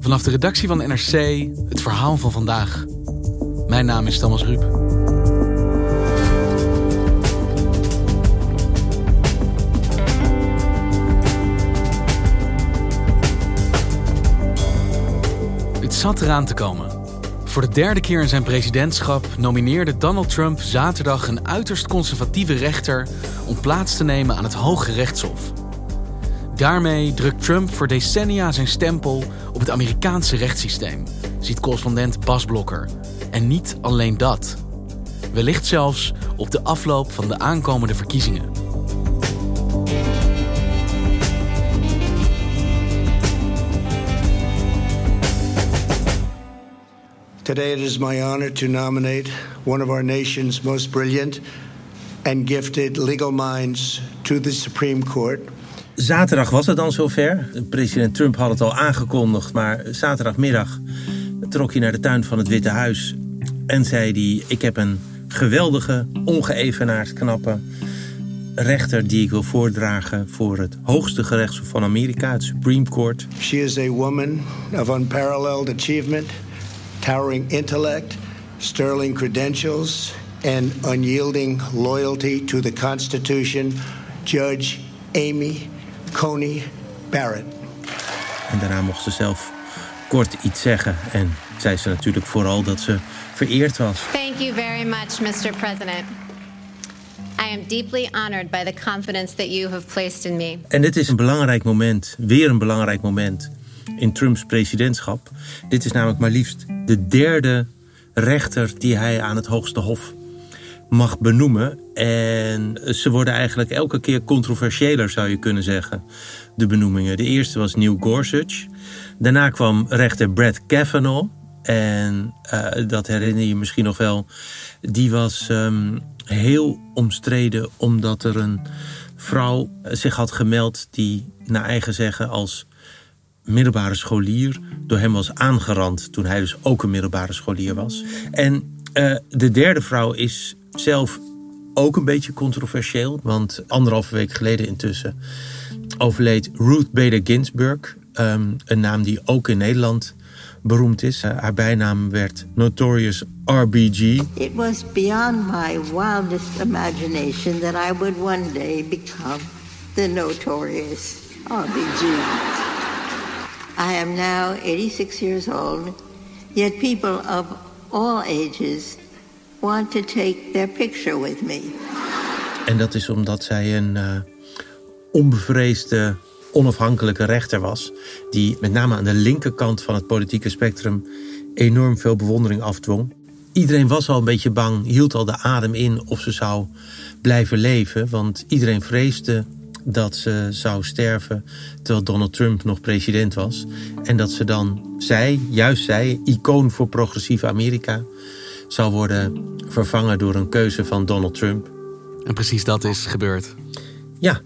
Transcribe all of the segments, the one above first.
Vanaf de redactie van NRC het verhaal van vandaag. Mijn naam is Thomas Ruip. Het zat eraan te komen. Voor de derde keer in zijn presidentschap nomineerde Donald Trump zaterdag een uiterst conservatieve rechter om plaats te nemen aan het Hoge Rechtshof. Daarmee drukt Trump voor decennia zijn stempel op het Amerikaanse rechtssysteem, ziet correspondent Bas Blokker. En niet alleen dat. Wellicht zelfs op de afloop van de aankomende verkiezingen. Today it is my honor to nominate one of our nation's most brilliant and gifted legal minds to the Supreme Court. Zaterdag was het dan zover. President Trump had het al aangekondigd, maar zaterdagmiddag trok hij naar de tuin van het Witte Huis en zei hij: Ik heb een geweldige, ongeëvenaard knappe rechter die ik wil voordragen voor het hoogste gerechtshof van Amerika, het Supreme Court. She is a woman of unparalleled achievement, towering intellect, sterling credentials, and unyielding loyalty to the Constitution. Judge Amy Coney Barrett. En daarna mocht ze zelf kort iets zeggen. En zei ze natuurlijk vooral dat ze vereerd was. Thank you very much, Mr. President. I am deeply honored by the confidence that you have placed in me. En dit is een belangrijk moment, weer een belangrijk moment in Trumps presidentschap. Dit is namelijk maar liefst de derde rechter die hij aan het hoogste hof mag benoemen. En ze worden eigenlijk elke keer controversiëler, zou je kunnen zeggen, de benoemingen. De eerste was Neil Gorsuch. Daarna kwam rechter Brett Kavanaugh. En uh, dat herinner je misschien nog wel. Die was um, heel omstreden omdat er een vrouw zich had gemeld die naar eigen zeggen als middelbare scholier door hem was aangerand toen hij dus ook een middelbare scholier was. En uh, de derde vrouw is zelf ook een beetje controversieel, want anderhalve week geleden intussen overleed Ruth Bader Ginsburg, um, een naam die ook in Nederland beroemd is. Uh, haar bijnaam werd Notorious RBG. It was beyond my wildest imagination that I would one day become the Notorious RBG. I am now 86 years old, yet people of all ages want to take their picture with me. En dat is omdat zij een uh, onbevreesde, onafhankelijke rechter was, die met name aan de linkerkant van het politieke spectrum enorm veel bewondering afdwong. Iedereen was al een beetje bang, hield al de adem in of ze zou blijven leven, want iedereen vreesde dat ze zou sterven terwijl Donald Trump nog president was. En dat ze dan, zij, juist zij, icoon voor progressief Amerika, zou worden vervangen door een keuze van Donald Trump. En precies dat is gebeurd. Ja.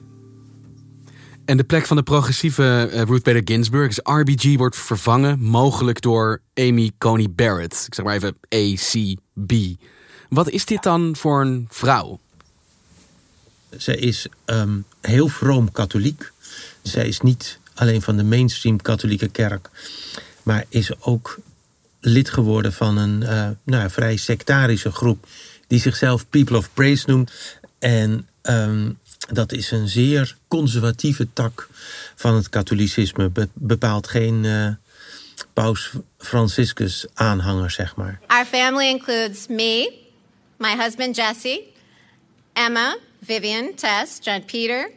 En de plek van de progressieve uh, Ruth Bader Ginsburg, dus RBG, wordt vervangen, mogelijk door Amy Coney Barrett. Ik zeg maar even ACB. Wat is dit dan voor een vrouw? Zij is um, heel vroom katholiek. Zij is niet alleen van de mainstream katholieke kerk, maar is ook lid geworden van een uh, nou, vrij sectarische groep die zichzelf People of Praise noemt. En um, dat is een zeer conservatieve tak van het katholicisme. Be bepaalt geen uh, paus Franciscus aanhanger, zeg maar. Our family includes me, my husband Jesse, Emma, Vivian, Tess, John Peter,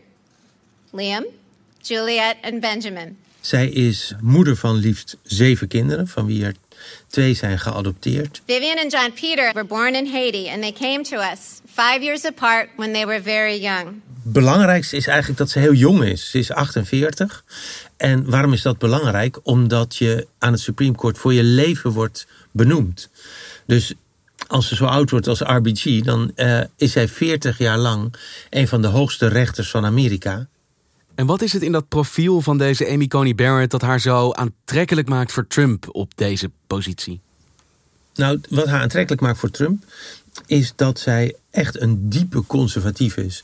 Liam, Juliet en Benjamin. Zij is moeder van liefst zeven kinderen, van wie er twee zijn geadopteerd. Vivian and John Peter were born in Haiti and they came to us five years apart when they were very young. Belangrijkste is eigenlijk dat ze heel jong is. Ze is 48 En waarom is dat belangrijk? Omdat je aan het Supreme Court voor je leven wordt benoemd. Dus als ze zo oud wordt als RBG, dan uh, is hij 40 jaar lang een van de hoogste rechters van Amerika. En wat is het in dat profiel van deze Amy Coney Barrett dat haar zo aantrekkelijk maakt voor Trump op deze positie? Nou, wat haar aantrekkelijk maakt voor Trump is dat zij echt een diepe conservatief is.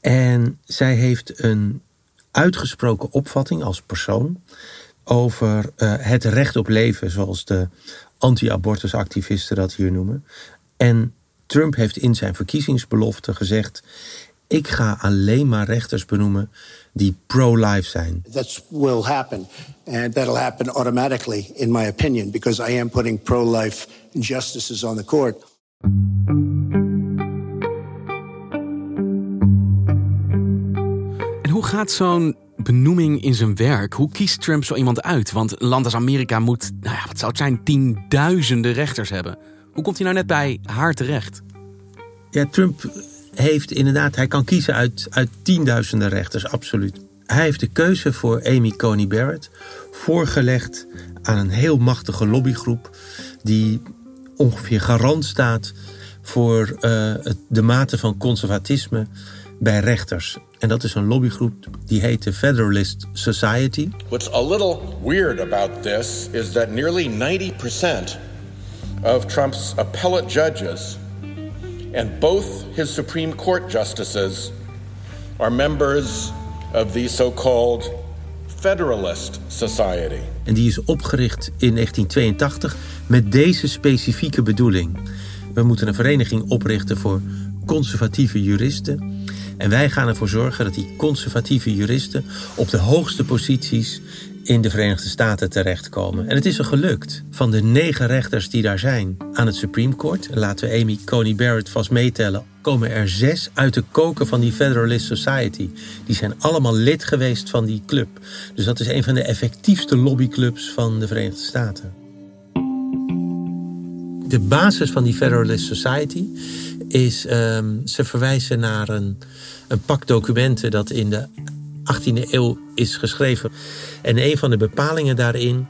En zij heeft een uitgesproken opvatting als persoon over uh, het recht op leven, zoals de anti-abortusactivisten dat hier noemen. En Trump heeft in zijn verkiezingsbelofte gezegd: ik ga alleen maar rechters benoemen die pro-life zijn. That will happen. And that'll happen automatically, in my opinion, because I am putting pro-life justices on the court. En hoe gaat zo'n benoeming in zijn werk? Hoe kiest Trump zo iemand uit? Want een land als Amerika moet, nou ja, wat zou het zijn, tienduizenden rechters hebben. Hoe komt hij nou net bij haar terecht? Ja, Trump heeft inderdaad, hij kan kiezen uit, uit tienduizenden rechters, absoluut. Hij heeft de keuze voor Amy Coney Barrett voorgelegd aan een heel machtige lobbygroep die ongeveer garant staat voor uh, de mate van conservatisme bij rechters. En dat is een lobbygroep die heet de Federalist Society. What's a little weird about this is that nearly 90% of Trump's appellate judges and both his Supreme Court justices are members of the so-called Federalist Society. En die is opgericht in 1982 met deze specifieke bedoeling. We moeten een vereniging oprichten voor conservatieve juristen. En wij gaan ervoor zorgen dat die conservatieve juristen op de hoogste posities in de Verenigde Staten terechtkomen. En het is er gelukt. Van de negen rechters die daar zijn aan het Supreme Court, laten we Amy Coney Barrett vast meetellen, komen er zes uit de koken van die Federalist Society. Die zijn allemaal lid geweest van die club. Dus dat is een van de effectiefste lobbyclubs van de Verenigde Staten. De basis van die Federalist Society is, um, ze verwijzen naar een, een pak documenten dat in de 18e eeuw is geschreven. En een van de bepalingen daarin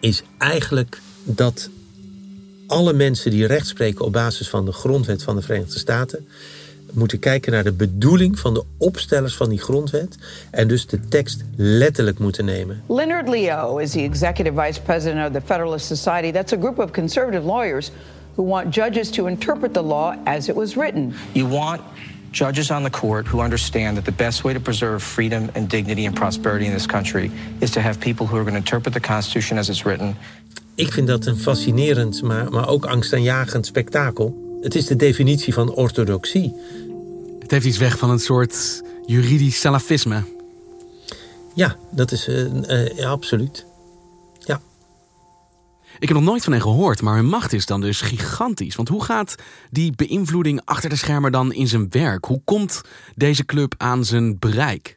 is eigenlijk dat alle mensen die recht spreken op basis van de grondwet van de Verenigde Staten moeten kijken naar de bedoeling van de opstellers van die grondwet en dus de tekst letterlijk moeten nemen. Leonard Leo is the executive vice president of the Federalist Society. That's a group of conservative lawyers who want judges to interpret the law as it was written. You want judges on the court who understand that the best way to preserve freedom and dignity and prosperity in this country is to have people who are going to interpret the Constitution as it's written. Ik vind dat een fascinerend, maar, maar ook angstaanjagend spektakel. Het is de definitie van orthodoxie. Het heeft iets weg van een soort juridisch salafisme. Ja, dat is uh, uh, ja, absoluut. Ik heb nog nooit van hen gehoord, maar hun macht is dan dus gigantisch. Want hoe gaat die beïnvloeding achter de schermen dan in zijn werk? Hoe komt deze club aan zijn bereik?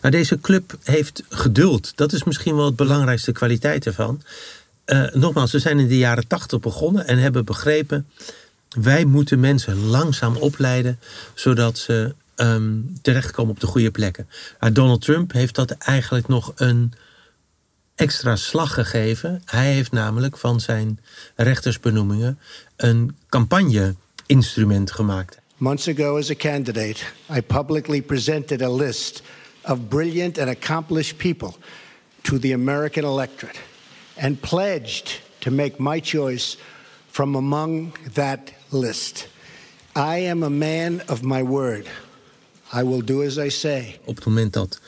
Nou, deze club heeft geduld. Dat is misschien wel het belangrijkste kwaliteit ervan. Uh, nogmaals, ze zijn in de jaren tachtig begonnen en hebben begrepen... wij moeten mensen langzaam opleiden... zodat ze um, terechtkomen op de goede plekken. Maar Donald Trump heeft dat eigenlijk nog een extra slag gegeven. Hij heeft namelijk van zijn rechtersbenoemingen... een campagne-instrument gemaakt. Months ago as a candidate, I publicly presented a list of brilliant and accomplished people to the American electorate and pledged to make my choice from among that list. I am a man of my word. I will do as I say. Op het moment dat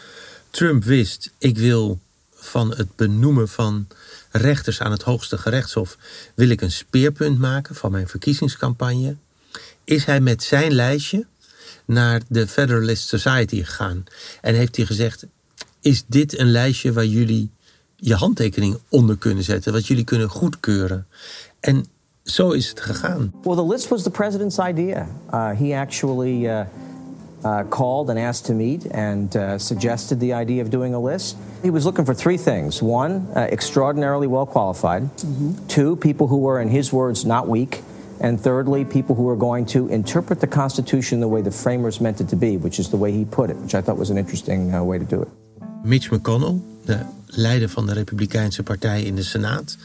Trump wist, ik wil van het benoemen van rechters aan het hoogste gerechtshof, wil ik een speerpunt maken van mijn verkiezingscampagne, is hij met zijn lijstje naar de Federalist Society gegaan. En heeft hij gezegd, is dit een lijstje waar jullie je handtekening onder kunnen zetten, wat jullie kunnen goedkeuren. En zo is het gegaan. Well, the list was the president's idea. Uh, he actually uh, uh, called and asked to meet and uh, suggested the idea of doing a list. He was looking for three things: one, uh, extraordinarily well qualified; mm-hmm. two, people who were, in his words, not weak. And thirdly, people who are going to interpret the Constitution the way the framers meant it to be, which is the way he put it, which I thought was an interesting uh, way to do it. Mitch McConnell, de leider van de Republikeinse Partij in de Senaat.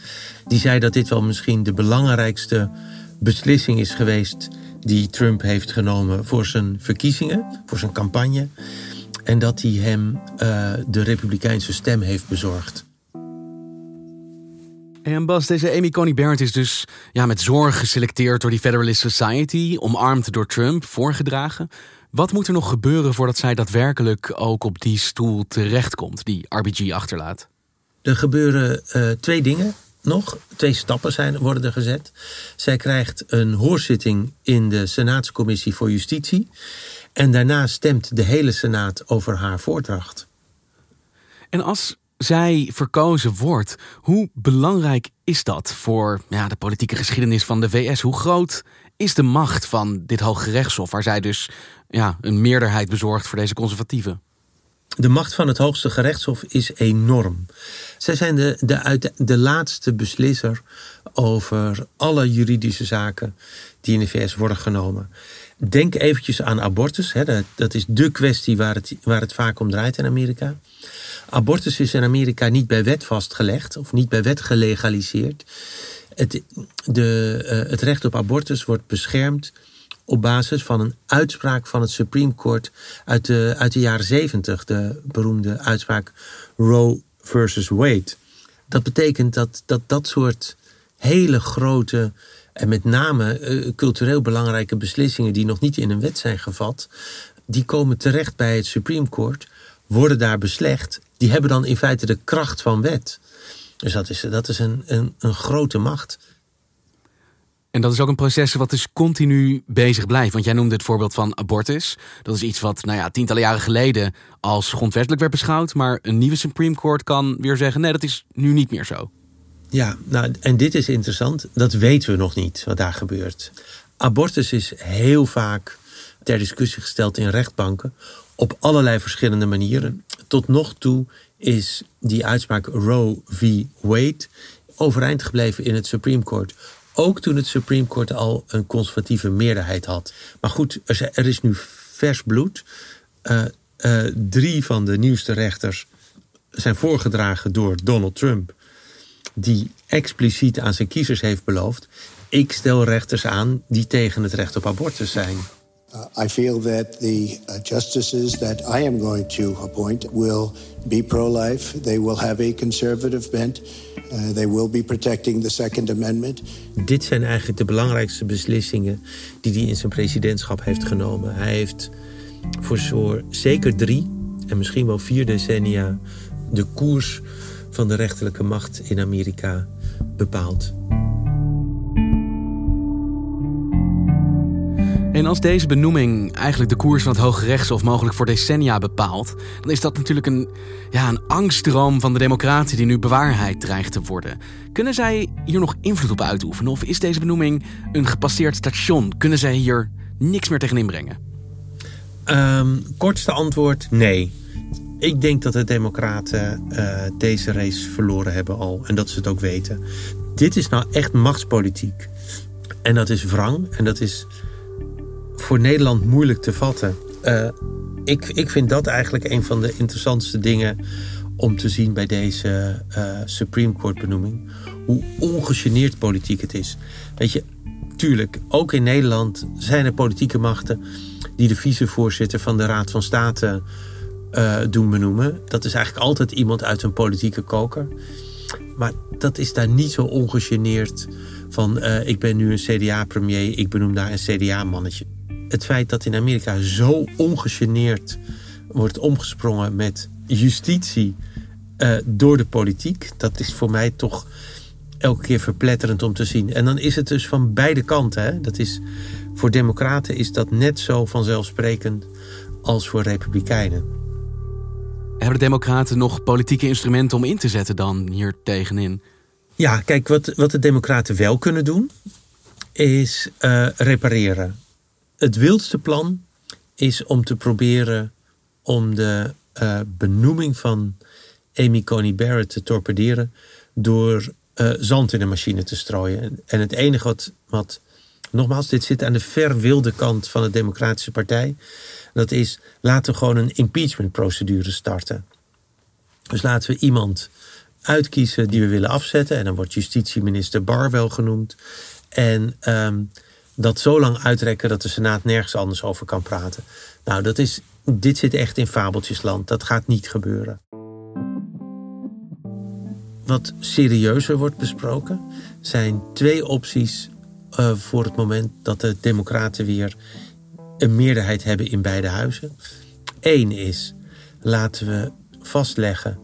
Die zei dat dit wel misschien de belangrijkste beslissing is geweest die Trump heeft genomen voor zijn verkiezingen, voor zijn campagne. En dat hij hem uh, de Republikeinse stem heeft bezorgd. En Bas, deze Amy Coney Barrett is dus ja, met zorg geselecteerd door die Federalist Society, omarmd door Trump, voorgedragen. Wat moet er nog gebeuren voordat zij daadwerkelijk ook op die stoel terechtkomt, die RBG achterlaat? Er gebeuren uh, twee dingen nog. Twee stappen zijn, worden er gezet. Zij krijgt een hoorzitting in de Senaatscommissie voor Justitie. En daarna stemt de hele Senaat over haar voordracht. En als zij verkozen wordt, hoe belangrijk is dat voor ja, de politieke geschiedenis van de VS? Hoe groot is de macht van dit Hoge Rechtshof, waar zij dus ja, een meerderheid bezorgt voor deze conservatieven? De macht van het Hoogste Gerechtshof is enorm. Zij zijn de, de, de laatste beslisser over alle juridische zaken die in de VS worden genomen. Denk eventjes aan abortus. Hè. Dat, dat is de kwestie waar het, waar het vaak om draait in Amerika. Abortus is in Amerika niet bij wet vastgelegd of niet bij wet gelegaliseerd. Het, de, uh, het recht op abortus wordt beschermd op basis van een uitspraak van het Supreme Court uit de, uit de jaren zeventig. De beroemde uitspraak Roe versus Wade. Dat betekent dat dat, dat soort hele grote en met name uh, cultureel belangrijke beslissingen die nog niet in een wet zijn gevat, die komen terecht bij het Supreme Court, worden daar beslecht. Die hebben dan in feite de kracht van wet. Dus dat is, dat is een, een, een grote macht. En dat is ook een proces wat dus continu bezig blijft. Want jij noemde het voorbeeld van abortus. Dat is iets wat nou ja, tientallen jaren geleden als grondwettelijk werd beschouwd. Maar een nieuwe Supreme Court kan weer zeggen: nee, dat is nu niet meer zo. Ja, nou, en dit is interessant. Dat weten we nog niet wat daar gebeurt. Abortus is heel vaak ter discussie gesteld in rechtbanken. Op allerlei verschillende manieren. Tot nog toe is die uitspraak Roe v. Wade overeind gebleven in het Supreme Court ook toen het Supreme Court al een conservatieve meerderheid had. Maar goed, er is nu vers bloed. Uh, uh, drie van de nieuwste rechters zijn voorgedragen door Donald Trump. Die expliciet aan zijn kiezers heeft beloofd. Ik stel rechters aan die tegen het recht op abortus zijn. Uh, I feel that the uh, justices that I am going to appoint will be pro-life. They will have a conservative bent. Uh, they will be protecting the Second Amendment. Dit zijn eigenlijk de belangrijkste beslissingen die hij in zijn presidentschap heeft genomen. Hij heeft voor zo zeker drie en misschien wel vier decennia de koers van de rechterlijke macht in Amerika bepaald. En als deze benoeming eigenlijk de koers van het Hoge Rechtshof mogelijk voor decennia bepaalt, dan is dat natuurlijk een, ja, een angstdroom van de democraten die nu bewaarheid dreigt te worden. Kunnen zij hier nog invloed op uitoefenen? Of is deze benoeming een gepasseerd station? Kunnen zij hier niks meer tegen inbrengen? Um, kortste antwoord: nee. Ik denk dat de Democraten uh, deze race verloren hebben al en dat ze het ook weten. Dit is nou echt machtspolitiek. En dat is wrang en dat is voor Nederland moeilijk te vatten. Uh, ik, ik vind dat eigenlijk een van de interessantste dingen om te zien bij deze uh, Supreme Court benoeming. Hoe ongegeneerd politiek het is. Weet je, tuurlijk, ook in Nederland zijn er politieke machten die de vicevoorzitter van de Raad van State uh, doen benoemen. Dat is eigenlijk altijd iemand uit een politieke koker. Maar dat is daar niet zo ongegeneerd van ik ben nu een CDA-premier, ik benoem daar een CDA-mannetje het feit dat in Amerika zo ongegeneerd wordt omgesprongen met justitie uh, door de politiek, dat is voor mij toch elke keer verpletterend om te zien. En dan is het dus van beide kanten. Hè? Dat is, voor democraten is dat net zo vanzelfsprekend als voor republikeinen. Hebben de democraten nog politieke instrumenten om in te zetten dan hier tegenin? Ja, kijk, wat, wat de democraten wel kunnen doen, is uh, repareren het wildste plan is om te proberen om de uh, benoeming van Amy Coney Barrett te torpederen door uh, zand in de machine te strooien. En het enige wat, wat, nogmaals, dit zit aan de verwilde kant van de Democratische Partij. Dat is, laten we gewoon een impeachment procedure starten. Dus laten we iemand uitkiezen die we willen afzetten. En dan wordt justitieminister Barr wel genoemd. En ehm, dat zo lang uitrekken dat de Senaat nergens anders over kan praten. Nou, dat is, dit zit echt in fabeltjesland. Dat gaat niet gebeuren. Wat serieuzer wordt besproken zijn twee opties uh, voor het moment dat de Democraten weer een meerderheid hebben in beide huizen. Eén is, laten we vastleggen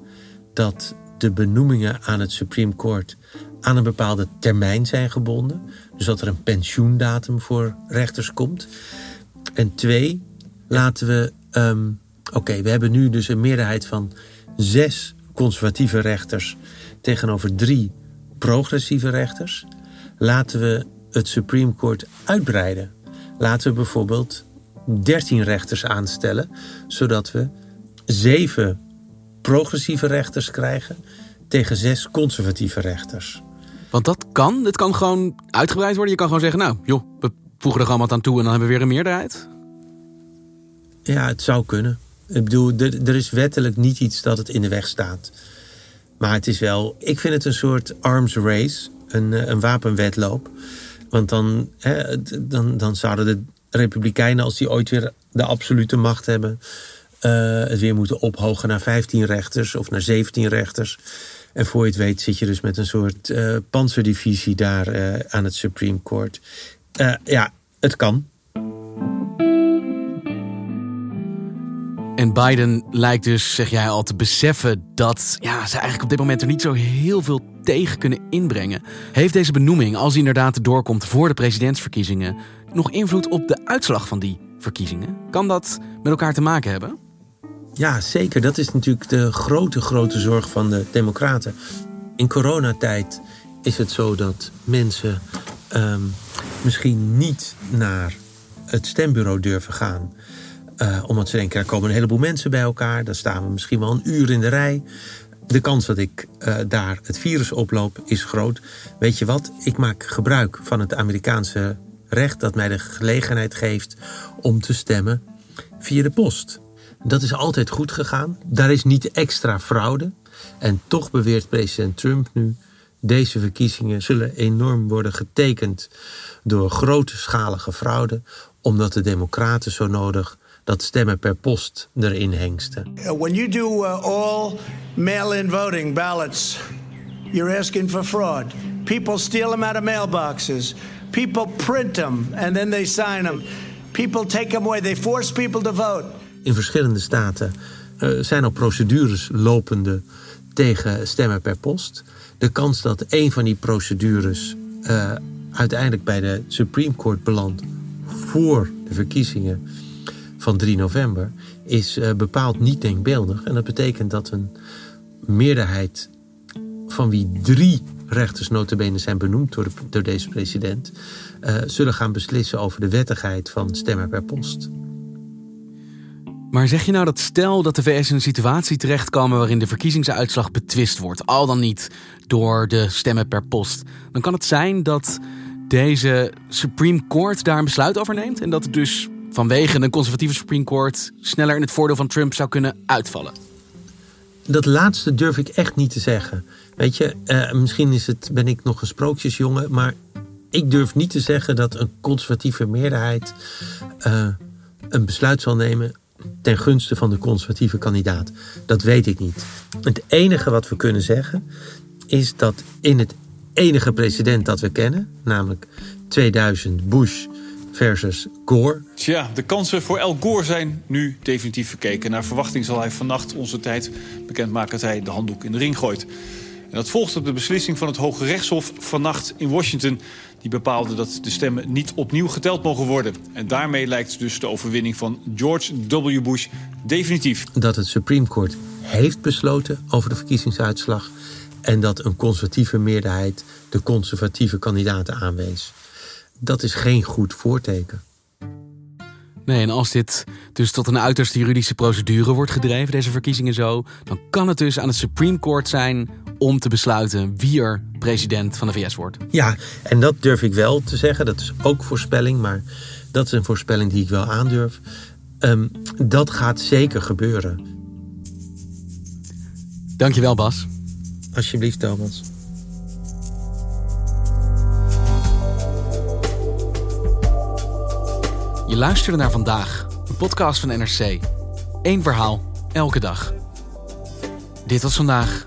dat de benoemingen aan het Supreme Court aan een bepaalde termijn zijn gebonden. Dus dat er een pensioendatum voor rechters komt. En twee, laten we. Um, Oké, we hebben nu dus een meerderheid van zes conservatieve rechters tegenover drie progressieve rechters. Laten we het Supreme Court uitbreiden. Laten we bijvoorbeeld 13 rechters aanstellen, zodat we zeven progressieve rechters krijgen tegen zes conservatieve rechters. Want dat kan. Het kan gewoon uitgebreid worden. Je kan gewoon zeggen, nou joh, we voegen er gewoon wat aan toe en dan hebben we weer een meerderheid. Ja, het zou kunnen. Ik bedoel, er, is wettelijk niet iets dat het in de weg staat. Maar het is wel, ik vind het een soort arms race, een, eh, een wapenwedloop. Want dan, hè, dan, dan zouden de Republikeinen, als die ooit weer de absolute macht hebben, uh, het weer moeten ophogen naar 15 rechters of naar 17 rechters. En voor je het weet zit je dus met een soort uh, panzerdivisie daar uh, aan het Supreme Court. ja, het kan. En Biden lijkt dus, zeg jij al, te beseffen dat ja, ze eigenlijk op dit moment er niet zo heel veel tegen kunnen inbrengen. Heeft deze benoeming, als hij inderdaad doorkomt voor de presidentsverkiezingen, nog invloed op de uitslag van die verkiezingen? Kan dat met elkaar te maken hebben? Ja, zeker. Dat is natuurlijk de grote, grote zorg van de Democraten. In coronatijd is het zo dat mensen um, misschien niet naar het stembureau durven gaan. Uh, omdat ze denken, er komen een heleboel mensen bij elkaar. Dan staan we misschien wel een uur in de rij. De kans dat ik uh, daar het virus oploop is groot. Weet je wat? Ik maak gebruik van het Amerikaanse recht dat mij de gelegenheid geeft om te stemmen via de post. Dat is altijd goed gegaan. Daar is niet extra fraude. En toch beweert president Trump nu. Deze verkiezingen zullen enorm worden getekend door grootschalige fraude, omdat de Democraten zo nodig dat stemmen per post erin hengsten. When you do uh, all mail-in voting ballots, you're asking for fraud. People steal them out of mailboxes. People print them and then they sign them. People take them away. They force people to vote. In verschillende staten uh, zijn al procedures lopende tegen stemmen per post. De kans dat een van die procedures uh, uiteindelijk bij de Supreme Court belandt voor de verkiezingen van 3 november is uh, bepaald niet denkbeeldig. En dat betekent dat een meerderheid van wie drie rechters notabene zijn benoemd door, door deze president... Zullen gaan beslissen over de wettigheid van stemmen per post. Maar zeg je nou dat stel dat de VS in een situatie terechtkomen waarin de verkiezingsuitslag betwist wordt, al dan niet door de stemmen per post, dan kan het zijn dat deze Supreme Court daar een besluit over neemt en dat het dus vanwege een conservatieve Supreme Court sneller in het voordeel van Trump zou kunnen uitvallen? Dat laatste durf ik echt niet te zeggen. Weet je, uh, misschien is het, ben ik nog een sprookjesjongen, maar ik durf niet te zeggen dat een conservatieve meerderheid uh, een besluit zal nemen ten gunste van de conservatieve kandidaat. Dat weet ik niet. Het enige wat we kunnen zeggen is dat in het enige president dat we kennen, namelijk 2000 Bush versus Gore. Tja, de kansen voor El Gore zijn nu definitief verkeken. Naar verwachting zal hij vannacht onze tijd bekendmaken dat hij de handdoek in de ring gooit. En dat volgt op de beslissing van het Hoge Rechtshof vannacht in Washington. Die bepaalde dat de stemmen niet opnieuw geteld mogen worden. En daarmee lijkt dus de overwinning van George W. Bush definitief. Dat het Supreme Court heeft besloten over de verkiezingsuitslag. En dat een conservatieve meerderheid de conservatieve kandidaten aanwees dat is geen goed voorteken. Nee, en als dit dus tot een uiterste juridische procedure wordt gedreven, deze verkiezingen zo, dan kan het dus aan het Supreme Court zijn om te besluiten wie er president van de VS wordt. Ja, en dat durf ik wel te zeggen. Dat is ook voorspelling, maar dat is een voorspelling die ik wel aandurf. Um, dat gaat zeker gebeuren. Dankjewel, Bas. Alsjeblieft, Thomas. Je luisterde naar vandaag, een podcast van NRC. Eén verhaal, elke dag. Dit was vandaag.